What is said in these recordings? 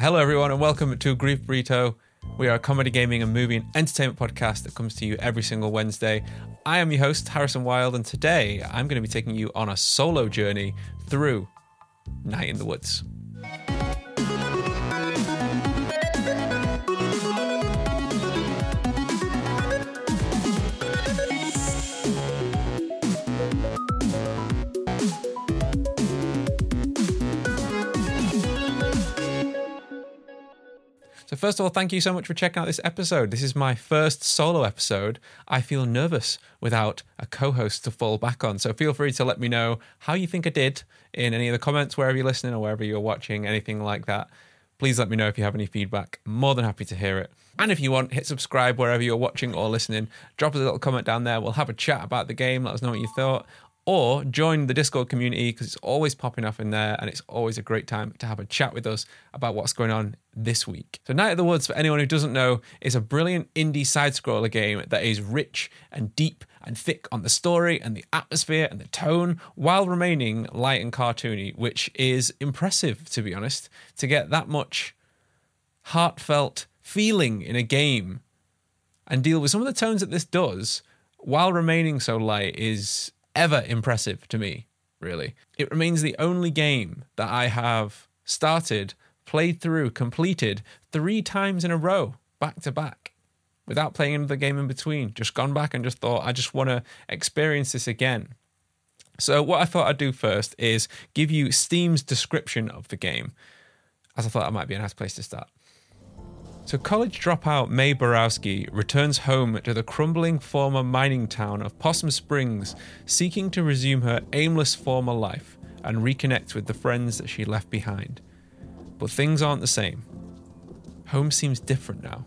Hello, everyone, and welcome to Grief Burrito. We are a comedy, gaming, and movie and entertainment podcast that comes to you every single Wednesday. I am your host, Harrison Wild, and today I'm going to be taking you on a solo journey through Night in the Woods. First of all, thank you so much for checking out this episode. This is my first solo episode. I feel nervous without a co host to fall back on. So, feel free to let me know how you think I did in any of the comments, wherever you're listening or wherever you're watching, anything like that. Please let me know if you have any feedback. more than happy to hear it. And if you want, hit subscribe wherever you're watching or listening. Drop us a little comment down there. We'll have a chat about the game. Let us know what you thought or join the Discord community because it's always popping up in there and it's always a great time to have a chat with us about what's going on this week. So, Night of the Woods, for anyone who doesn't know, is a brilliant indie side scroller game that is rich and deep and thick on the story and the atmosphere and the tone while remaining light and cartoony, which is impressive, to be honest, to get that much heartfelt feeling in a game and deal with some of the tones that this does while remaining so light is ever impressive to me, really. It remains the only game that I have started, played through, completed three times in a row, back to back, without playing another game in between. Just gone back and just thought, I just want to experience this again. So, what I thought I'd do first is give you Steam's description of the game, as I thought that might be a nice place to start. So, college dropout Mae Borowski returns home to the crumbling former mining town of Possum Springs, seeking to resume her aimless former life and reconnect with the friends that she left behind. But things aren't the same. Home seems different now,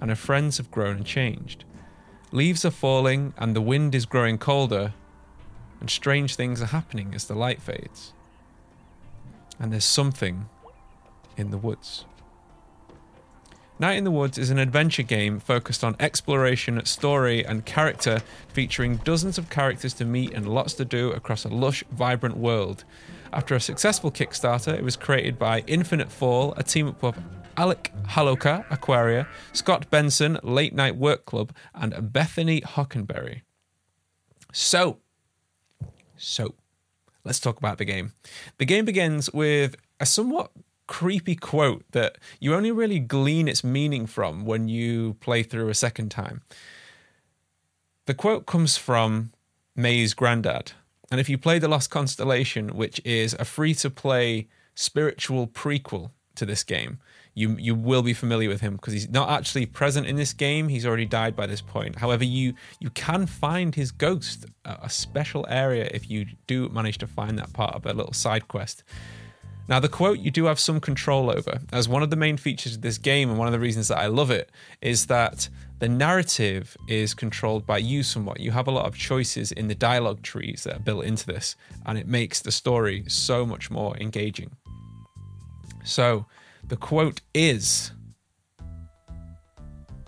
and her friends have grown and changed. Leaves are falling, and the wind is growing colder, and strange things are happening as the light fades. And there's something in the woods. Night in the Woods is an adventure game focused on exploration, story, and character, featuring dozens of characters to meet and lots to do across a lush, vibrant world. After a successful Kickstarter, it was created by Infinite Fall, a team up of Alec Holowka, Aquaria, Scott Benson, Late Night Work Club, and Bethany Hockenberry. So, so, let's talk about the game. The game begins with a somewhat creepy quote that you only really glean its meaning from when you play through a second time. The quote comes from Mae's granddad. And if you play The Lost Constellation, which is a free to play spiritual prequel to this game, you you will be familiar with him because he's not actually present in this game. He's already died by this point. However, you you can find his ghost, a special area if you do manage to find that part of a little side quest. Now, the quote you do have some control over, as one of the main features of this game, and one of the reasons that I love it, is that the narrative is controlled by you somewhat. You have a lot of choices in the dialogue trees that are built into this, and it makes the story so much more engaging. So, the quote is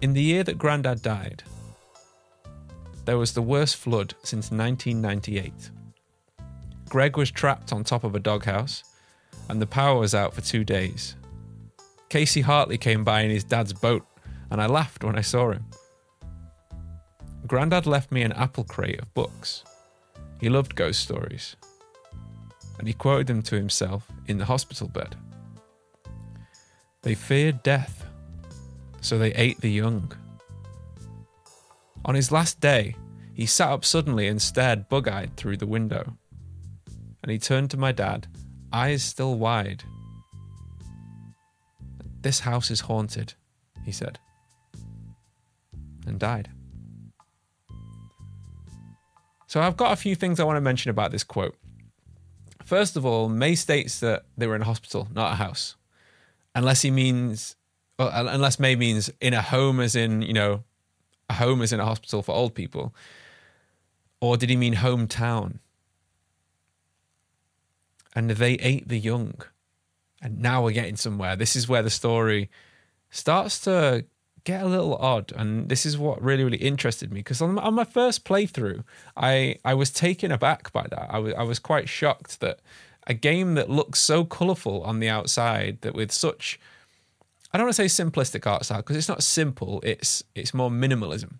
In the year that Grandad died, there was the worst flood since 1998. Gregg was trapped on top of a doghouse and the power was out for two days. Casey Hartley came by in his dad's boat, and I laughed when I saw him. Grandad left me an apple crate of books. He loved ghost stories, and he quoted them to himself in the hospital bed. They feared death, so they ate the young. On his last day, he sat up suddenly and stared bug eyed through the window. And he turned to my dad eyes still wide. This house is haunted, he said, and died. So I've got a few things I want to mention about this quote. First of all, Mae states that they were in a hospital, not a house. Unless he means, well, unless Mae means in a home, as in, you know, a home is in a hospital for old people. Or did he mean hometown? And they ate the young. And now we're getting somewhere. This is where the story starts to get a little odd and this is what really really interested me because on, on, my first playthrough i i was taken aback by that I was, I was quite shocked that a game that looks so colorful on the outside that with such I don't want to say simplistic art style because it's not simple, it's it's more minimalism.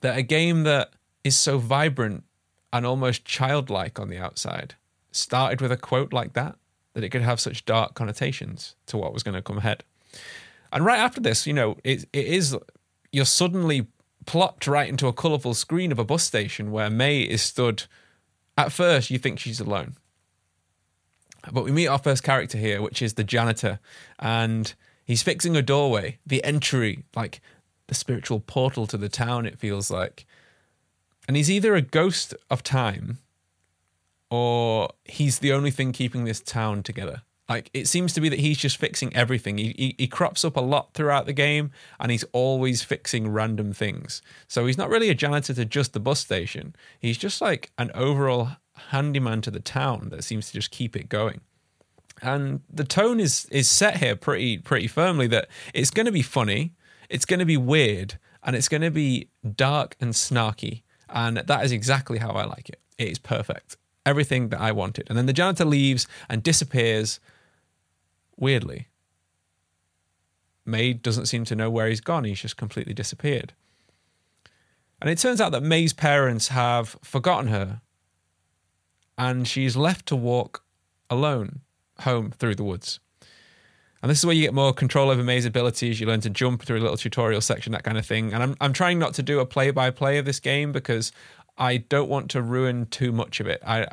That a game that is so vibrant and almost childlike on the outside started with a quote like that that it could have such dark connotations to what was going to come ahead. And right after this, you know, it, it is you're suddenly plopped right into a colourful screen of a bus station where Mae is stood. At first, you think she's alone. But we meet our first character here, which is the janitor, and he's fixing a doorway, the entry, like the spiritual portal to the town, it feels like. And he's either a ghost of time or he's the only thing keeping this town together. Like it seems to be that he's just fixing everything. He, he, he crops up a lot throughout the game, and he's always fixing random things. So he's not really a janitor to just the bus station. He's just like an overall handyman to the town that seems to just keep it going. And the tone is is set here pretty pretty firmly that it's going to be funny, it's going to be weird, and it's going to be dark and snarky. And that is exactly how I like it. It is perfect everything that I wanted. And then the janitor leaves and disappears weirdly. Mae doesn't seem to know where he's gone. He's just completely disappeared. And it turns out that Mae's parents have forgotten her and she's left to walk alone home through the woods. And this is where you get more control over Mae's abilities. You learn to jump through a little tutorial section, that kind of thing. And I'm, I'm trying not to do a play by play of this game because I don't want to ruin too much of it. I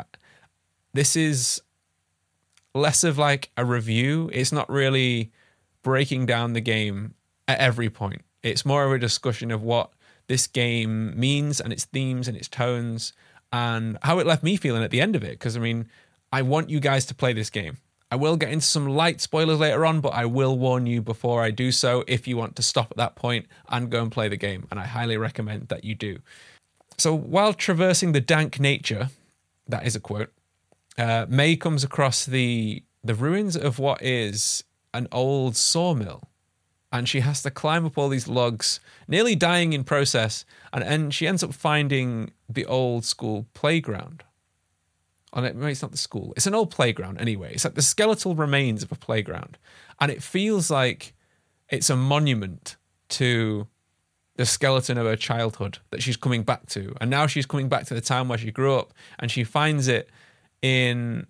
this is less of like a review. It's not really breaking down the game at every point. It's more of a discussion of what this game means and its themes and its tones and how it left me feeling at the end of it. Because I mean, I want you guys to play this game. I will get into some light spoilers later on, but I will warn you before I do so if you want to stop at that point and go and play the game. And I highly recommend that you do. So while traversing the dank nature, that is a quote, uh, Mae comes across the the ruins of what is an old sawmill, and she has to climb up all these logs, nearly dying in process, and, and she ends up finding the old school playground. On it, it's not the school; it's an old playground anyway. It's like the skeletal remains of a playground, and it feels like it's a monument to the skeleton of her childhood that she's coming back to. And now she's coming back to the town where she grew up and she finds it in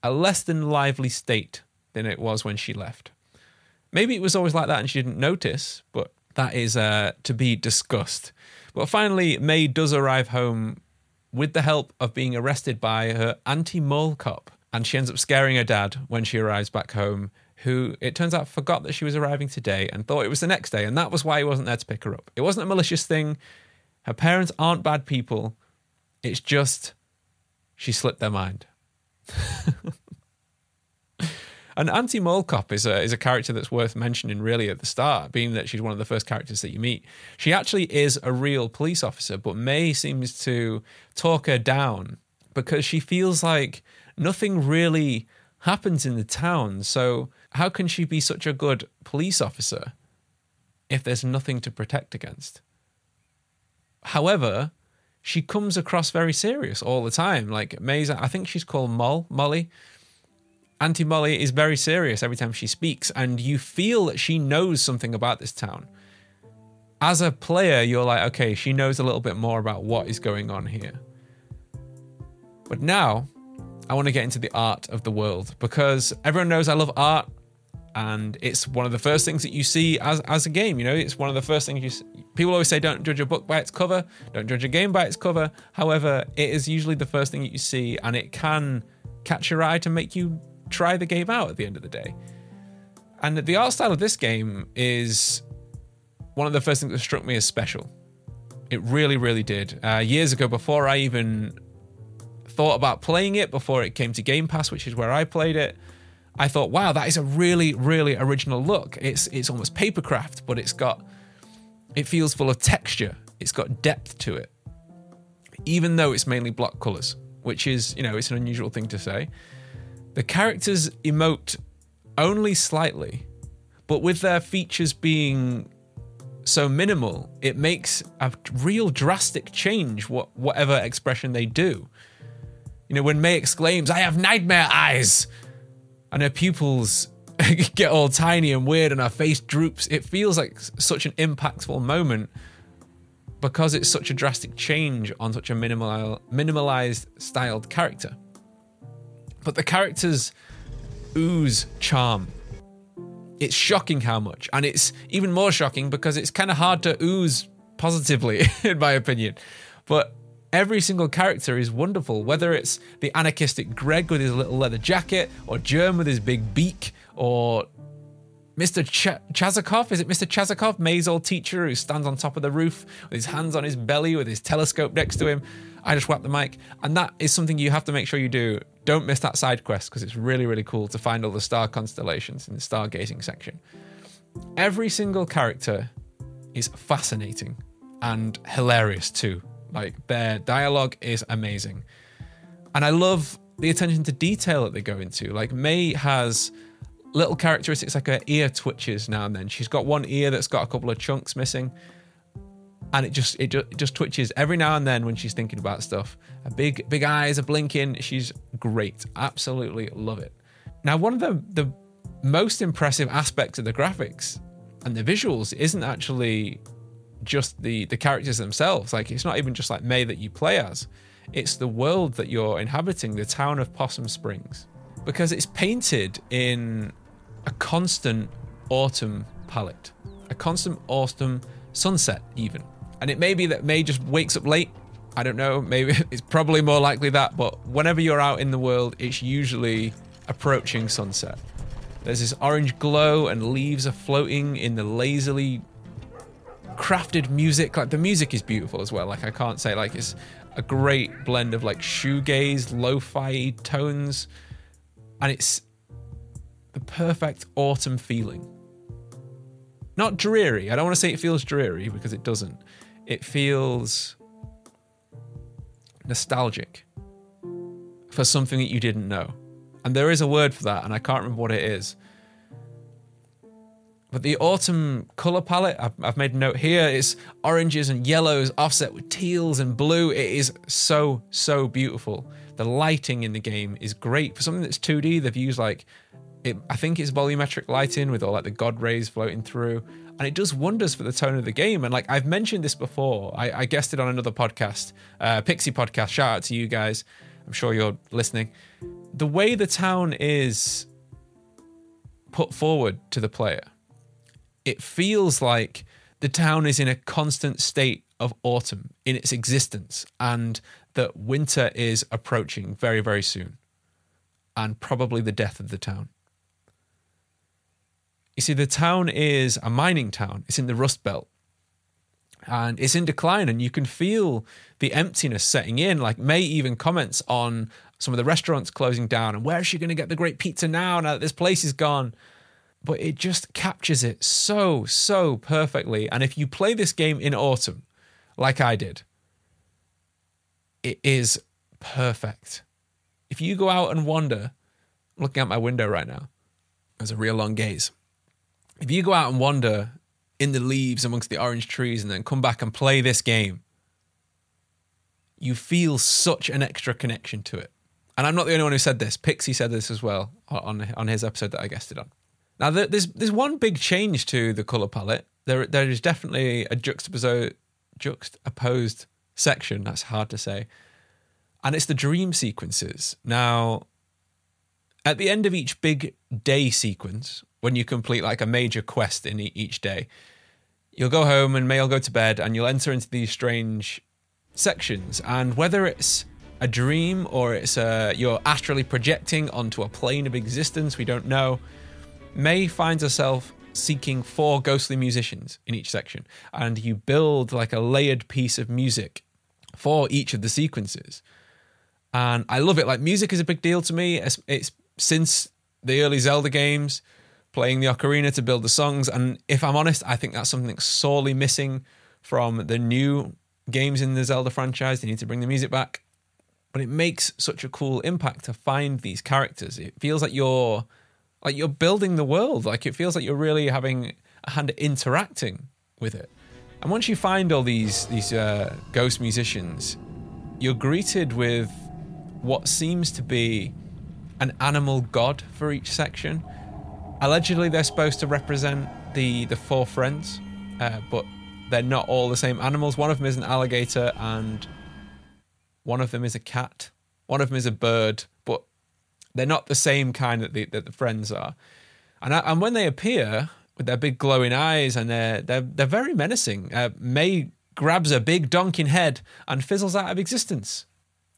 a less than lively state than it was when she left. Maybe it was always like that and she didn't notice, but that is uh, to be discussed. But finally, Mae does arrive home with the help of being arrested by her anti mole cop. And she ends up scaring her dad when she arrives back home who it turns out forgot that she was arriving today and thought it was the next day, and that was why he wasn't there to pick her up. It wasn't a malicious thing. Her parents aren't bad people. It's just she slipped their mind. An anti mole cop is a is a character that's worth mentioning really at the start, being that she's one of the first characters that you meet. She actually is a real police officer, but Mae seems to talk her down because she feels like nothing really happens in the town. So how can she be such a good police officer if there's nothing to protect against? However, she comes across very serious all the time. Like Mae's, I think she's called Moll, Molly. Auntie Molly is very serious every time she speaks, and you feel that she knows something about this town. As a player, you're like, okay, she knows a little bit more about what is going on here. But now, I want to get into the art of the world because everyone knows I love art and it's one of the first things that you see as as a game. You know, it's one of the first things you. See. People always say, "Don't judge a book by its cover. Don't judge a game by its cover." However, it is usually the first thing that you see, and it can catch your eye to make you try the game out at the end of the day. And the art style of this game is one of the first things that struck me as special. It really, really did. Uh, years ago, before I even thought about playing it, before it came to Game Pass, which is where I played it. I thought, wow, that is a really, really original look. It's it's almost papercraft, but it's got it feels full of texture. It's got depth to it. Even though it's mainly block colors, which is, you know, it's an unusual thing to say. The characters emote only slightly, but with their features being so minimal, it makes a real drastic change what whatever expression they do. You know, when Mae exclaims, I have nightmare eyes, and her pupils get all tiny and weird and her face droops, it feels like such an impactful moment because it's such a drastic change on such a minimal, minimalized styled character. But the characters ooze charm. It's shocking how much, and it's even more shocking because it's kind of hard to ooze positively, in my opinion. But every single character is wonderful, whether it's the anarchistic Gregg with his little leather jacket, or Germ with his big beak, or Mr. Ch- Chazakov, is it Mr. Chazakov, Mae's old teacher who stands on top of the roof with his hands on his belly with his telescope next to him? I just whacked the mic. And that is something you have to make sure you do. Don't miss that side quest because it's really, really cool to find all the star constellations in the stargazing section. Every single character is fascinating and hilarious too. Like their dialogue is amazing. And I love the attention to detail that they go into. Like Mae has little characteristics like her ear twitches now and then. She's got one ear that's got a couple of chunks missing. And it just it just, it just twitches every now and then when she's thinking about stuff. Her big big eyes are blinking. She's great. Absolutely love it. Now, one of the the most impressive aspects of the graphics and the visuals isn't actually just the the characters themselves. Like it's not even just like Mae that you play as. It's the world that you're inhabiting, the town of Possum Springs, because it's painted in a constant autumn palette, a constant autumn sunset even. And it may be that Mae just wakes up late. I don't know. Maybe it's probably more likely that. But whenever you're out in the world, it's usually approaching sunset. There's this orange glow, and leaves are floating in the lazily crafted music. Like the music is beautiful as well. Like I can't say like it's a great blend of like shoegaze, lo-fi tones, and it's the perfect autumn feeling. Not dreary. I don't want to say it feels dreary because it doesn't. It feels nostalgic for something that you didn't know. And there is a word for that, and I can't remember what it is. But the autumn color palette, I've, I've made a note here, it's oranges and yellows offset with teals and blue. It is so, so beautiful. The lighting in the game is great. For something that's 2D, they've used like, it, I think it's volumetric lighting with all like the god rays floating through. And it does wonders for the tone of the game. And like I've mentioned this before, I, I guessed it on another podcast, uh, Pixie Podcast. Shout out to you guys. I'm sure you're listening. The way the town is put forward to the player it feels like the town is in a constant state of autumn in its existence and that winter is approaching very, very soon and probably the death of the town. You see, the town is a mining town, it's in the Rust Belt and it's in decline and you can feel the emptiness setting in. Like Mae even comments on some of the restaurants closing down and where is she going to get the great pizza now now that this place is gone but it just captures it so, so perfectly. And if you play this game in autumn, like I did, it is perfect. If you go out and wander, I'm looking out my window right now, there's a real long gaze. If you go out and wander in the leaves amongst the orange trees and then come back and play this game, you feel such an extra connection to it. And I'm not the only one who said this. Pixie said this as well on, on his episode that I guested on. Now, there's there's one big change to the color palette. There there is definitely a juxtaposed juxtaposed section. That's hard to say, and it's the dream sequences. Now, at the end of each big day sequence, when you complete like a major quest in each day, you'll go home and Mae'll go to bed, and you'll enter into these strange sections. And whether it's a dream or it's a, uh, you're astrally projecting onto a plane of existence, we don't know Mae finds herself seeking four ghostly musicians in each section, and you build like a layered piece of music for each of the sequences. And I love it. Like music is a big deal to me. It's, it's since the early Zelda games, playing the ocarina to build the songs. And if I'm honest, I think that's something sorely missing from the new games in the Zelda franchise. They need to bring the music back. But it makes such a cool impact to find these characters. It feels like you're like you're building the world. Like it feels like you're really having a hand interacting with it. And once you find all these these uh, ghost musicians, you're greeted with what seems to be an animal god for each section. Allegedly, they're supposed to represent the the four friends, uh, but they're not all the same animals. One of them is an alligator, and one of them is a cat. One of them is a bird, but they're not the same kind that the, that the friends are. And I, and when they appear with their big glowing eyes and they're they're they're very menacing. Uh, Mae grabs a big donking head and fizzles out of existence.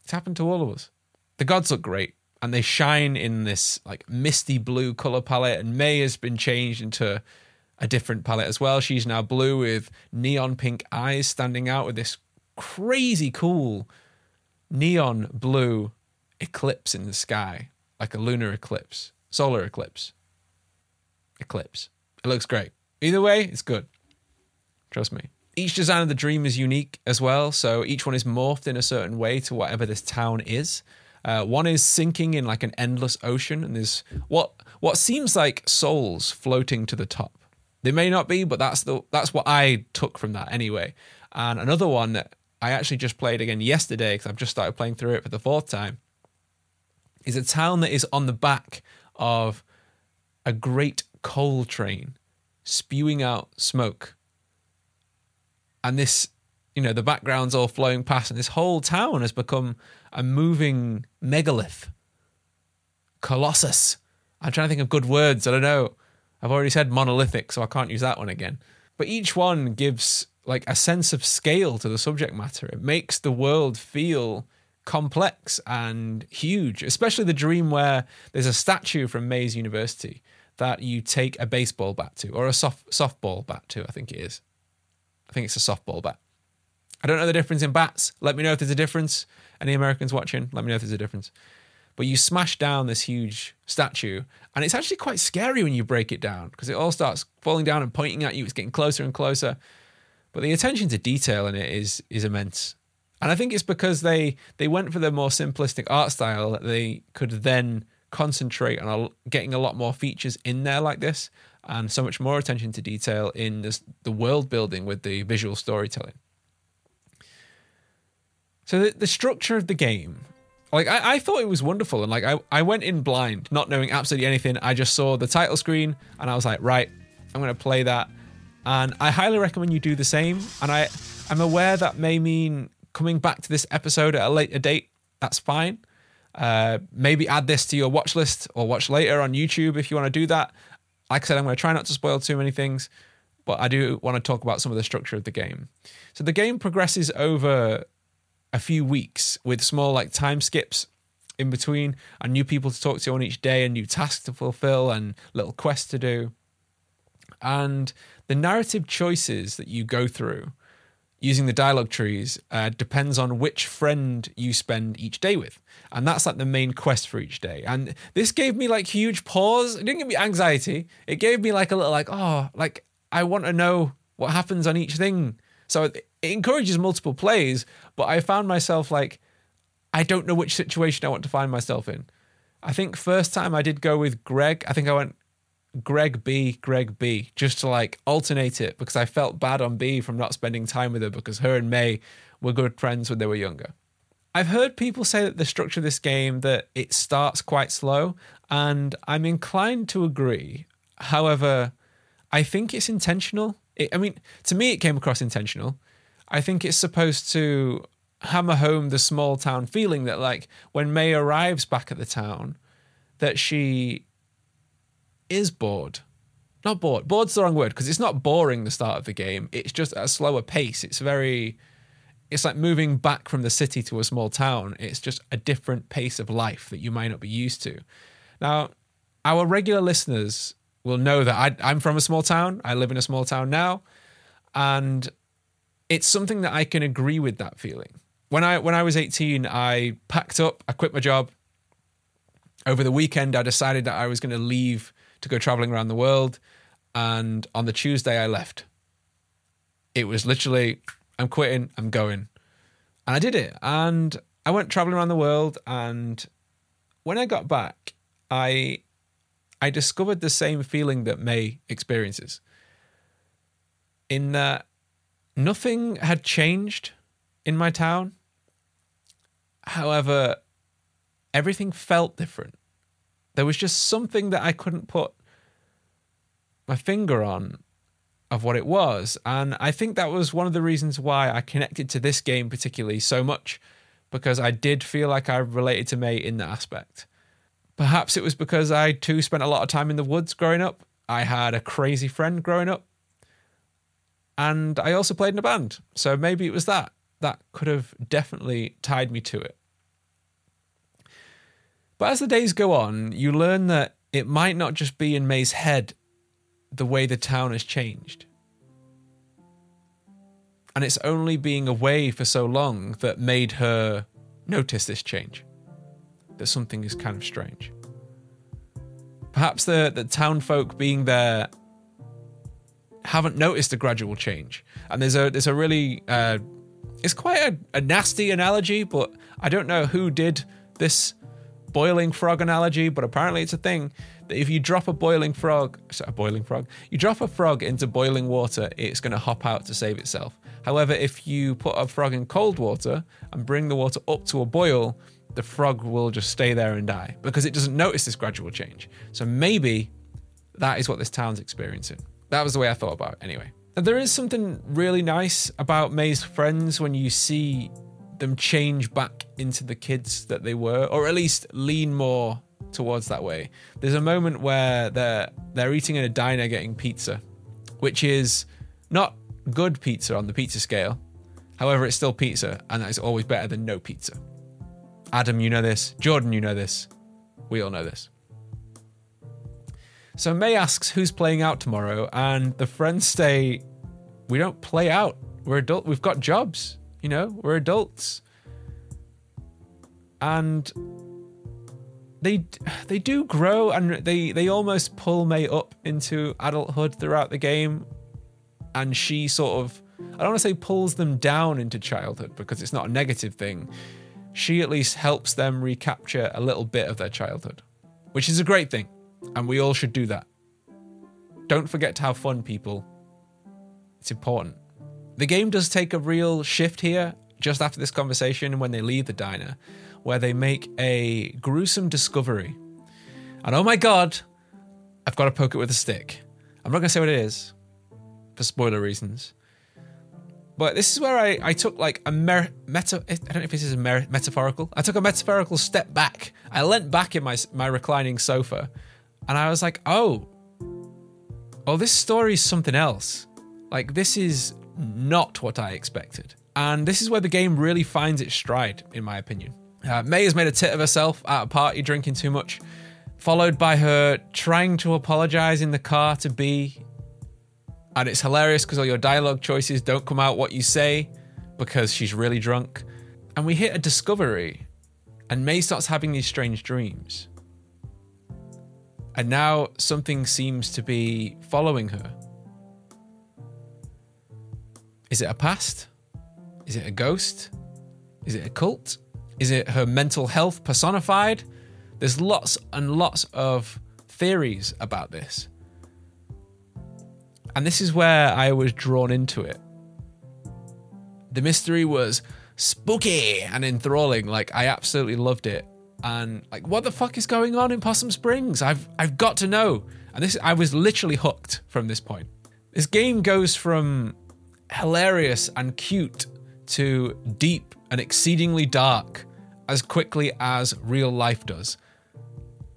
It's happened to all of us. The gods look great and they shine in this like misty blue color palette and Mae has been changed into a different palette as well. She's now blue with neon pink eyes standing out with this crazy cool neon blue eclipse in the sky, like a lunar eclipse, solar eclipse. Eclipse. It looks great. Either way, it's good. Trust me. Each design of the dream is unique as well, so each one is morphed in a certain way to whatever this town is. Uh, one is sinking in like an endless ocean, and there's what what seems like souls floating to the top. They may not be, but that's the that's what I took from that anyway. And another one that I actually just played again yesterday because I've just started playing through it for the fourth time is a town that is on the back of a great coal train spewing out smoke. And this you know the background's all flowing past and this whole town has become a moving megalith colossus. I'm trying to think of good words i don't know. I've already said monolithic so i can't use that one again. But each one gives like a sense of scale to the subject matter. It makes the world feel complex and huge especially the dream where there's a statue from mays university that you take a baseball bat to or a soft softball bat to i think it is I think it's a softball bat. I don't know the difference in bats. Let me know if there's a difference. Any Americans watching, let me know if there's a difference. But you smash down this huge statue, and it's actually quite scary when you break it down because it all starts falling down and pointing at you. It's getting closer and closer. But the attention to detail in it is is immense. And I think it's because they they went for the more simplistic art style that they could then concentrate on getting a lot more features in there like this and so much more attention to detail in this, the world building with the visual storytelling. So the, the structure of the game, like I, I thought it was wonderful, and like I, I went in blind, not knowing absolutely anything. I just saw the title screen, and I was like, right, I'm going to play that, and I highly recommend you do the same. And I, I'm aware that may mean coming back to this episode at a later date. That's fine. Uh, maybe add this to your watch list or watch later on YouTube if you want to do that like I said, I'm going to try not to spoil too many things, but I do want to talk about some of the structure of the game. So the game progresses over a few weeks with small like time skips in between and new people to talk to on each day and new tasks to fulfill and little quests to do. And the narrative choices that you go through using the dialogue trees uh, depends on which friend you spend each day with. And that's like the main quest for each day. And this gave me like huge pause. It didn't give me anxiety. It gave me like a little like, oh, like I want to know what happens on each thing. So it, it encourages multiple plays, but I found myself like, I don't know which situation I want to find myself in. I think first time I did go with Gregg, I think I went Gregg Bea, Gregg Bea, just to like alternate it because I felt bad on Bea from not spending time with her because her and Mae were good friends when they were younger. I've heard people say that the structure of this game that it starts quite slow, and I'm inclined to agree. However, I think it's intentional. It, I mean, to me, it came across intentional. I think it's supposed to hammer home the small town feeling that, like, when Mae arrives back at the town, that she is bored. Not bored. Bored's the wrong word because it's not boring the start of the game. It's just at a slower pace. It's very it's like moving back from the city to a small town. It's just a different pace of life that you might not be used to. Now, our regular listeners will know that I, I'm from a small town. I live in a small town now, and it's something that I can agree with that feeling. When I when I was 18, I packed up, I quit my job. Over the weekend, I decided that I was going to leave to go traveling around the world. And on the Tuesday, I left. It was literally, I'm quitting, I'm going. And I did it. And I went traveling around the world. And when I got back, I I discovered the same feeling that Mae experiences. In that nothing had changed in my town. However, everything felt different. There was just something that I couldn't put my finger on of what it was. And I think that was one of the reasons why I connected to this game particularly so much because I did feel like I related to Mae in that aspect. Perhaps it was because I too spent a lot of time in the woods growing up. I had a crazy friend growing up. And I also played in a band. So maybe it was that. That could have definitely tied me to it. But as the days go on, you learn that it might not just be in Mae's head the way the town has changed. And it's only being away for so long that made her notice this change. That something is kind of strange. Perhaps the, the town folk being there haven't noticed the gradual change. And there's a there's a really uh, it's quite a, a nasty analogy, but I don't know who did this boiling frog analogy, but apparently it's a thing that if you drop a boiling frog, sorry, a boiling frog, you drop a frog into boiling water, it's going to hop out to save itself. However, if you put a frog in cold water and bring the water up to a boil, the frog will just stay there and die because it doesn't notice this gradual change. So maybe that is what this town's experiencing. That was the way I thought about it anyway. And there is something really nice about Mae's friends when you see them change back into the kids that they were, or at least lean more towards that way. There's a moment where they're they're eating in a diner getting pizza, which is not good pizza on the pizza scale. However, it's still pizza, and that is always better than no pizza. Adam, you know this. Jordan, you know this. We all know this. So May asks who's playing out tomorrow, and the friends say, "We don't play out. We're adult. We've got jobs. You know, we're adults." And they they do grow and they they almost pull Mae up into adulthood throughout the game, and she sort of I don't want to say pulls them down into childhood because it's not a negative thing. She at least helps them recapture a little bit of their childhood, which is a great thing, and we all should do that. Don't forget to have fun, people. It's important. The game does take a real shift here just after this conversation when they leave the diner where they make a gruesome discovery. And oh my god, I've got to poke it with a stick. I'm not going to say what it is for spoiler reasons. But this is where I, I took like a mer- meta. I don't know if this is a mer- metaphorical. I took a metaphorical step back. I leant back in my my reclining sofa, and I was like, "Oh, oh, this story is something else. Like this is not what I expected." And this is where the game really finds its stride, in my opinion. Uh, Mae has made a tit of herself at a party drinking too much, followed by her trying to apologize in the car to Bea. And it's hilarious because all your dialogue choices don't come out what you say because she's really drunk. And we hit a discovery, and Mae starts having these strange dreams. And now something seems to be following her. Is it a past? Is it a ghost? Is it a cult? Is it her mental health personified? There's lots and lots of theories about this. And this is where I was drawn into it. The mystery was spooky and enthralling. Like I absolutely loved it. And like what the fuck is going on in Possum Springs? I've I've got to know. And this I was literally hooked from this point. This game goes from hilarious and cute to deep and exceedingly dark as quickly as real life does.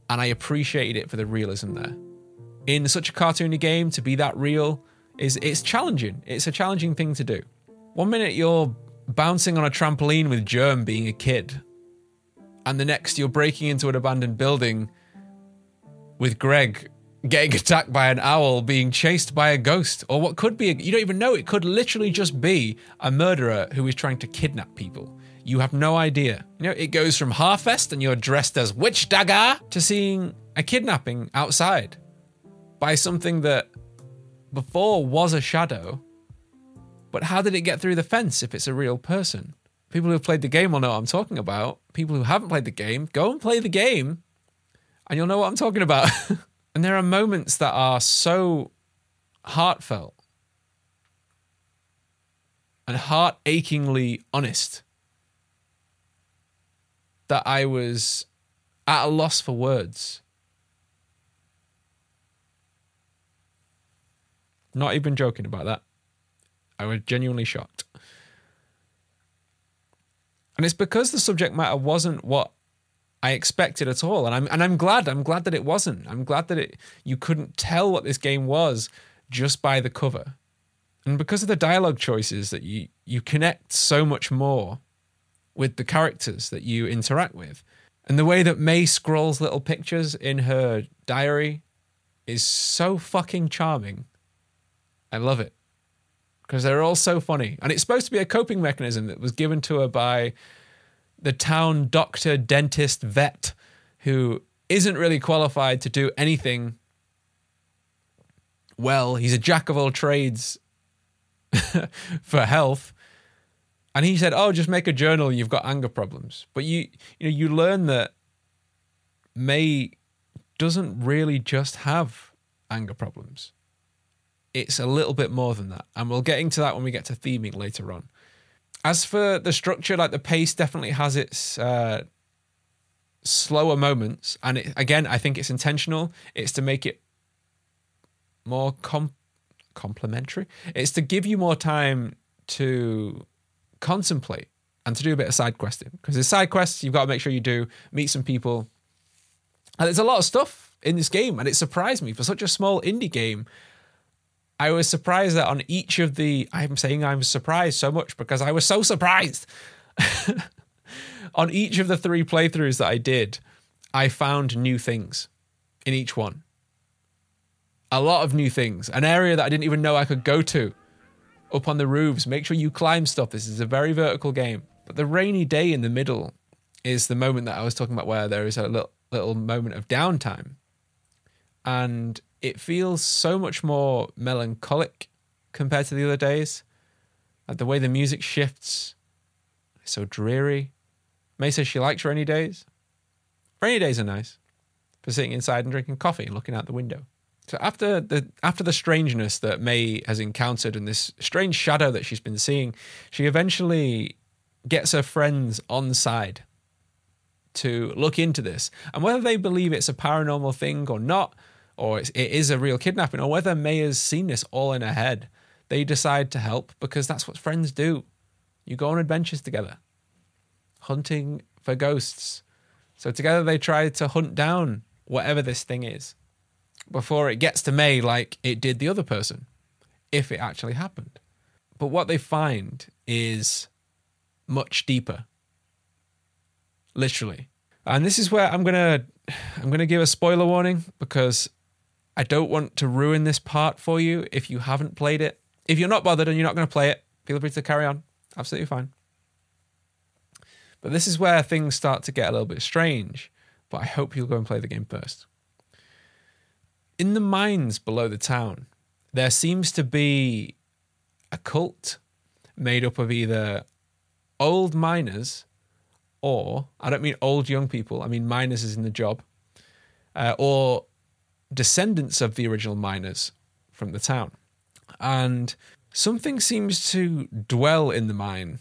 And I appreciated it for the realism there. In such a cartoony game, to be that real is it's challenging. It's a challenging thing to do. One minute you're bouncing on a trampoline with Germ being a kid, and the next you're breaking into an abandoned building with Gregg getting attacked by an owl, being chased by a ghost, or what could be, a, you don't even know, it could literally just be a murderer who is trying to kidnap people. You have no idea. You know, it goes from Harfest and you're dressed as Witch Dagger to seeing a kidnapping outside by something that before was a shadow. But how did it get through the fence if it's a real person? People who've played the game will know what I'm talking about. People who haven't played the game, go and play the game and you'll know what I'm talking about. and there are moments that are so heartfelt and heart achingly honest that I was at a loss for words. Not even joking about that. I was genuinely shocked. And it's because the subject matter wasn't what I expected it at all. And I'm and I'm glad. I'm glad that it wasn't. I'm glad that it you couldn't tell what this game was just by the cover. And because of the dialogue choices that you you connect so much more with the characters that you interact with. And the way that Mae scrolls little pictures in her diary is so fucking charming. I love it. Because they're all so funny. And it's supposed to be a coping mechanism that was given to her by the town doctor, dentist, vet, who isn't really qualified to do anything well. He's a jack of all trades for health. And he said, "Oh, just make a journal. You've got anger problems." But you, you know, you learn that Mae doesn't really just have anger problems. It's a little bit more than that, and we'll get into that when we get to theming later on. As for the structure, like the pace definitely has its uh, slower moments, and it, again, I think it's intentional. It's to make it more com- complementary. It's to give you more time to contemplate and to do a bit of side questing because there's side quests you've got to make sure you do meet some people. And there's a lot of stuff in this game, and it surprised me for such a small indie game. I was surprised that on each of the I'm saying I'm surprised so much because I was so surprised. on each of the three playthroughs that I did, I found new things in each one. A lot of new things. An area that I didn't even know I could go to. Up on the roofs, make sure you climb stuff. This is a very vertical game. But the rainy day in the middle is the moment that I was talking about where there is a little little moment of downtime. And it feels so much more melancholic compared to the other days. Like the way the music shifts, it's so dreary. Mae says she likes rainy days. Rainy days are nice for sitting inside and drinking coffee and looking out the window. So after the after the strangeness that Mae has encountered and this strange shadow that she's been seeing, she eventually gets her friends on side to look into this. And whether they believe it's a paranormal thing or not, or it is a real kidnapping, or whether Mae has seen this all in her head, they decide to help because that's what friends do. You go on adventures together, hunting for ghosts. So together they try to hunt down whatever this thing is before it gets to Mae like it did the other person, if it actually happened. But what they find is much deeper. Literally. And this is where I'm gonna I'm gonna give a spoiler warning because I don't want to ruin this part for you if you haven't played it. If you're not bothered and you're not going to play it, feel free to carry on. Absolutely fine. But this is where things start to get a little bit strange. But I hope you'll go and play the game first. In the mines below the town, there seems to be a cult made up of either old miners or, I don't mean old young people, I mean miners is in the job, uh, or descendants of the original miners from the town. And something seems to dwell in the mine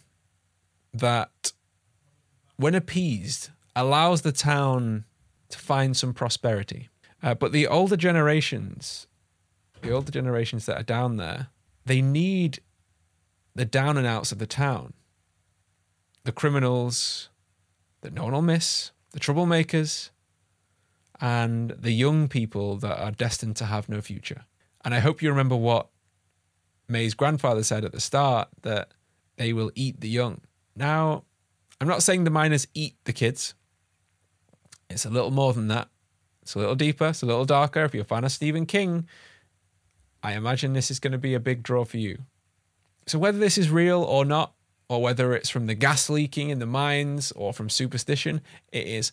that, when appeased, allows the town to find some prosperity. Uh, but the older generations, the older generations that are down there, they need the down and outs of the town, the criminals that no one will miss, the troublemakers, and the young people that are destined to have no future. And I hope you remember what Mae's grandfather said at the start that they will eat the young. Now, I'm not saying the miners eat the kids. It's a little more than that. It's a little deeper, it's a little darker. If you're a fan of Stephen King, I imagine this is going to be a big draw for you. So, whether this is real or not, or whether it's from the gas leaking in the mines or from superstition, it is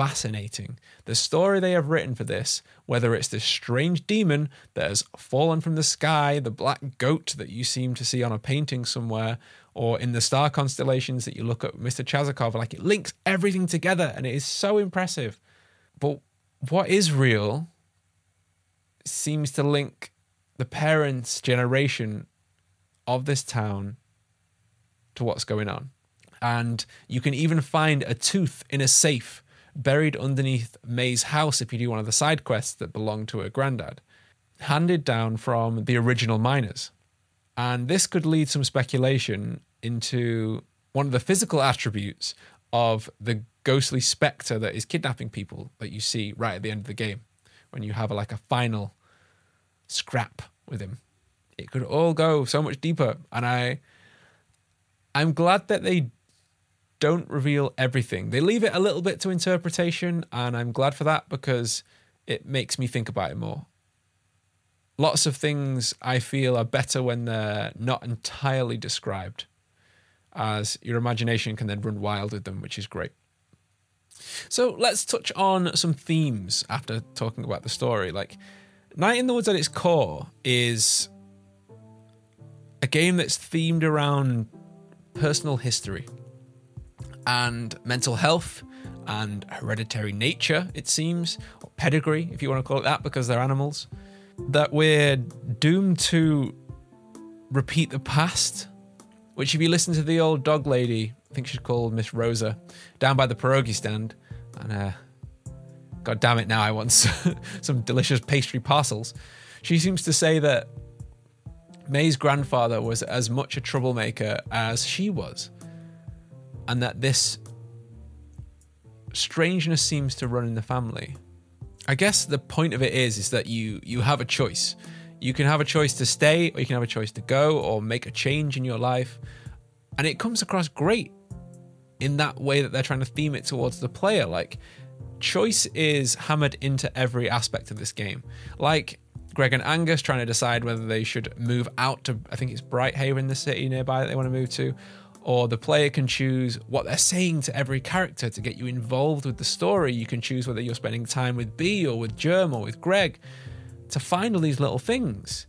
fascinating. The story they have written for this, whether it's this strange demon that has fallen from the sky, the black goat that you seem to see on a painting somewhere, or in the star constellations that you look at Mr. Chazakov, like it links everything together and it is so impressive. But what is real seems to link the parents' generation of this town to what's going on. And you can even find a tooth in a safe buried underneath Mae's house if you do one of the side quests that belong to her granddad, handed down from the original miners. And this could lead some speculation into one of the physical attributes of the ghostly specter that is kidnapping people that you see right at the end of the game when you have a, like a final scrap with him. It could all go so much deeper, and I, I'm glad that they don't reveal everything. They leave it a little bit to interpretation, and I'm glad for that because it makes me think about it more. Lots of things I feel are better when they're not entirely described, as your imagination can then run wild with them, which is great. So let's touch on some themes after talking about the story. Like, Night in the Woods at its core is a game that's themed around personal history and mental health and hereditary nature, it seems, or pedigree, if you want to call it that, because they're animals. That we're doomed to repeat the past. Which, if you listen to the old dog lady, I think she's called Miss Rosa, down by the pierogi stand, and uh, God damn it, now I want some delicious pastry parcels. She seems to say that Mae's grandfather was as much a troublemaker as she was, and that this strangeness seems to run in the family. I guess the point of it is is that you you have a choice. You can have a choice to stay, or you can have a choice to go, or make a change in your life, and it comes across great in that way that they're trying to theme it towards the player. Like choice is hammered into every aspect of this game. Like Gregg and Angus trying to decide whether they should move out to, I think it's Brighthaven, the city nearby that they want to move to, or the player can choose what they're saying to every character to get you involved with the story. You can choose whether you're spending time with Bea or with Germ or with Gregg to find all these little things.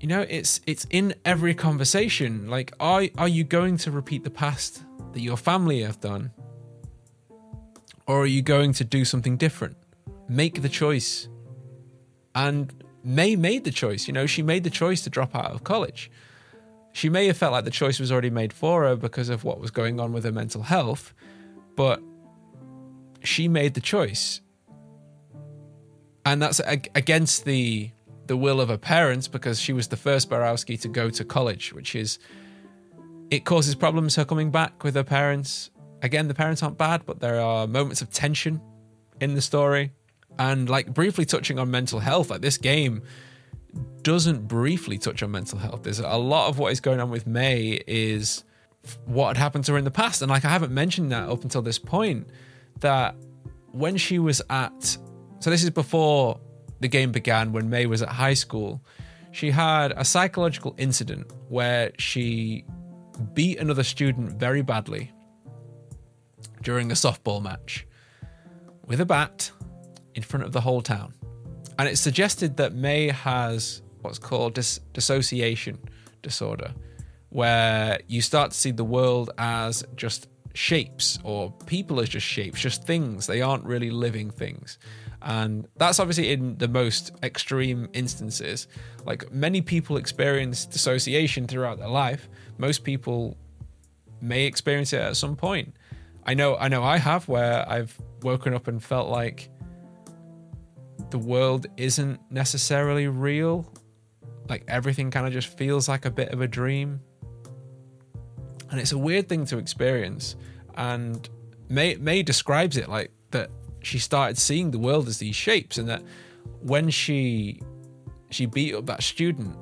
You know, it's it's in every conversation. Like, are are you going to repeat the past that your family have done? Or are you going to do something different? Make the choice. And Mae made the choice. You know, she made the choice to drop out of college. She may have felt like the choice was already made for her because of what was going on with her mental health, but she made the choice. And that's against the the will of her parents because she was the first Borowski to go to college, which is it causes problems her coming back with her parents. Again, the parents aren't bad, but there are moments of tension in the story. And like briefly touching on mental health, like this game doesn't briefly touch on mental health. There's a lot of what is going on with Mae is what had happened to her in the past. And like I haven't mentioned that up until this point, that when she was at so this is before the game began, when Mae was at high school, she had a psychological incident where she beat another student very badly during a softball match with a bat in front of the whole town. And it's suggested that Mae has what's called dis- dissociation disorder, where you start to see the world as just shapes or people as just shapes, just things. They aren't really living things. And that's obviously in the most extreme instances. Like many people experience dissociation throughout their life. Most people may experience it at some point. I know I know I have where I've woken up and felt like the world isn't necessarily real. Like everything kind of just feels like a bit of a dream. And it's a weird thing to experience. And Mae, Mae describes it like that she started seeing the world as these shapes and that when she she beat up that student,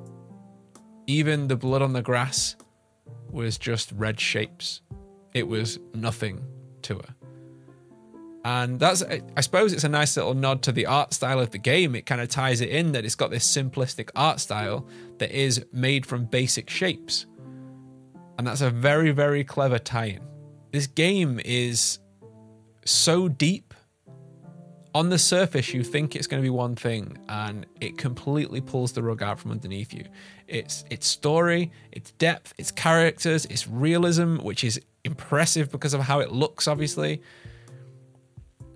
even the blood on the grass was just red shapes. It was nothing to her. And that's, I suppose, it's a nice little nod to the art style of the game. It kind of ties it in that it's got this simplistic art style that is made from basic shapes. And that's a very, very clever tie in. This game is so deep. On the surface, you think it's going to be one thing, and it completely pulls the rug out from underneath you. It's its story, its depth, its characters, its realism, which is impressive because of how it looks, obviously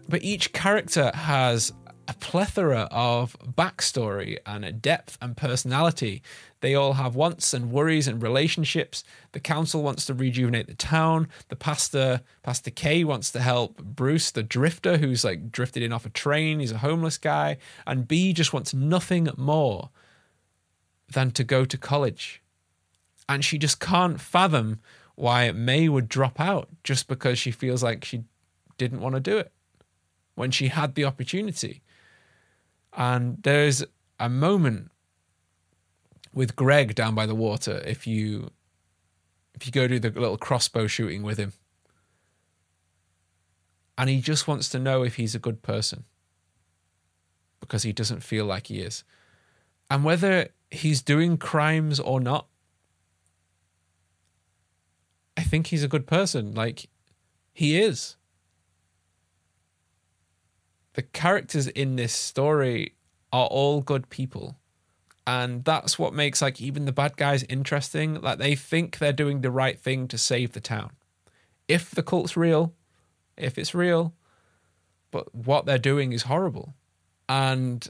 but each character has a plethora of backstory and depth and personality. They all have wants and worries and relationships. The council wants to rejuvenate the town. The pastor, Pastor K, wants to help Bruce, the drifter, who's like drifted in off a train. He's a homeless guy. And Bea just wants nothing more than to go to college. And she just can't fathom why Mae would drop out just because she feels like she didn't want to do it when she had the opportunity. And there's a moment with Gregg down by the water if you if you go do the little crossbow shooting with him. And he just wants to know if he's a good person. Because he doesn't feel like he is. And whether he's doing crimes or not, I think he's a good person. Like, he is. The characters in this story are all good people. And that's what makes like even the bad guys interesting. Like they think they're doing the right thing to save the town. If the cult's real, if it's real, but what they're doing is horrible. And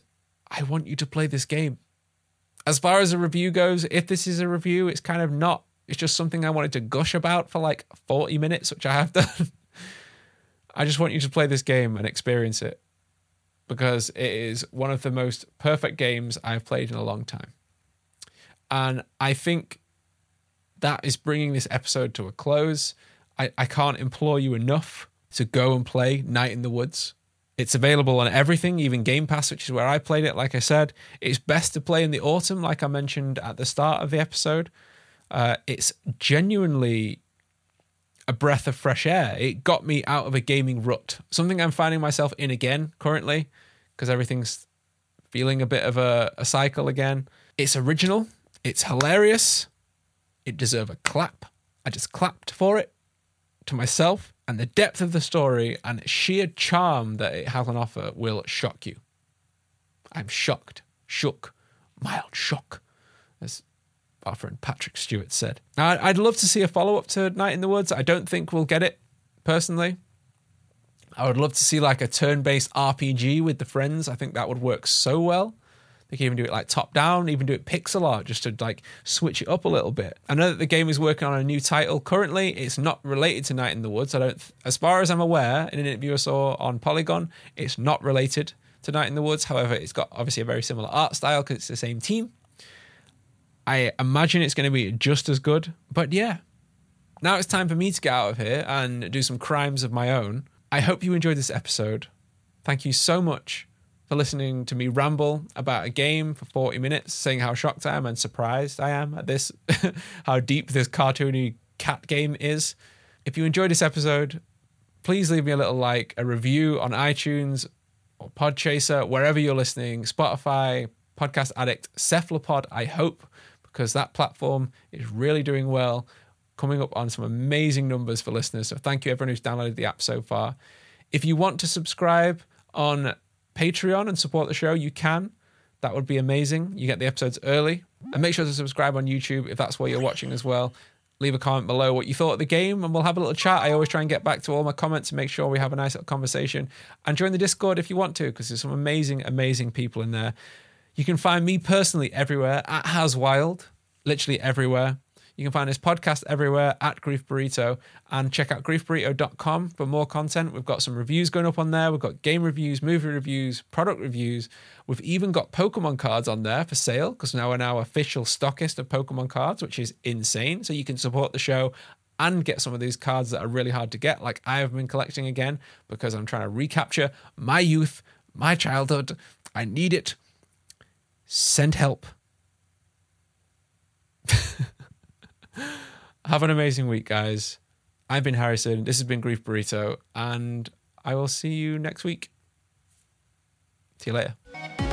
I want you to play this game. As far as a review goes, if this is a review, it's kind of not it's just something I wanted to gush about for like 40 minutes, which I have done. I just want you to play this game and experience it because it is one of the most perfect games I've played in a long time. And I think that is bringing this episode to a close. I, I can't implore you enough to go and play Night in the Woods. It's available on everything, even Game Pass, which is where I played it. Like I said, it's best to play in the autumn, like I mentioned at the start of the episode. Uh, it's genuinely a breath of fresh air. It got me out of a gaming rut, something I'm finding myself in again currently because everything's feeling a bit of a, a cycle again. It's original, it's hilarious, it deserves a clap. I just clapped for it to myself, and the depth of the story and sheer charm that it has on offer will shock you. I'm shocked, shook, mild shock, as our friend Patrick Stewart said. Now, I'd love to see a follow up to Night in the Woods. I don't think we'll get it personally. I would love to see like a turn based RPG with the friends. I think that would work so well. They can even do it like top down, even do it pixel art just to like switch it up a little bit. I know that the game is working on a new title currently. It's not related to Night in the Woods. I don't, as far as I'm aware, in an interview I saw on Polygon, it's not related to Night in the Woods. However, it's got obviously a very similar art style because it's the same team. I imagine it's going to be just as good. But yeah, now it's time for me to get out of here and do some crimes of my own. I hope you enjoyed this episode. Thank you so much for listening to me ramble about a game for 40 minutes, saying how shocked I am and surprised I am at this, how deep this cartoony cat game is. If you enjoyed this episode, please leave me a little like, a review on iTunes or Podchaser, wherever you're listening, Spotify, Podcast Addict, Cephalopod, I hope, because that platform is really doing well coming up on some amazing numbers for listeners. So thank you everyone who's downloaded the app so far. If you want to subscribe on Patreon and support the show, you can. That would be amazing. You get the episodes early. And make sure to subscribe on YouTube if that's where you're watching as well. Leave a comment below what you thought of the game and we'll have a little chat. I always try and get back to all my comments and make sure we have a nice little conversation. And join the Discord if you want to, because there's some amazing, amazing people in there. You can find me personally everywhere at Haswild, literally everywhere. You can find this podcast everywhere at Grief Burrito and check out griefburrito.com for more content. We've got some reviews going up on there. We've got game reviews, movie reviews, product reviews. We've even got Pokemon cards on there for sale because now we're now official stockist of Pokemon cards, which is insane. So you can support the show and get some of these cards that are really hard to get, like I have been collecting again because I'm trying to recapture my youth, my childhood. I need it. Send help. Have an amazing week, guys. I've been Harrison. This has been Grief Burrito, and I will see you next week. See you later.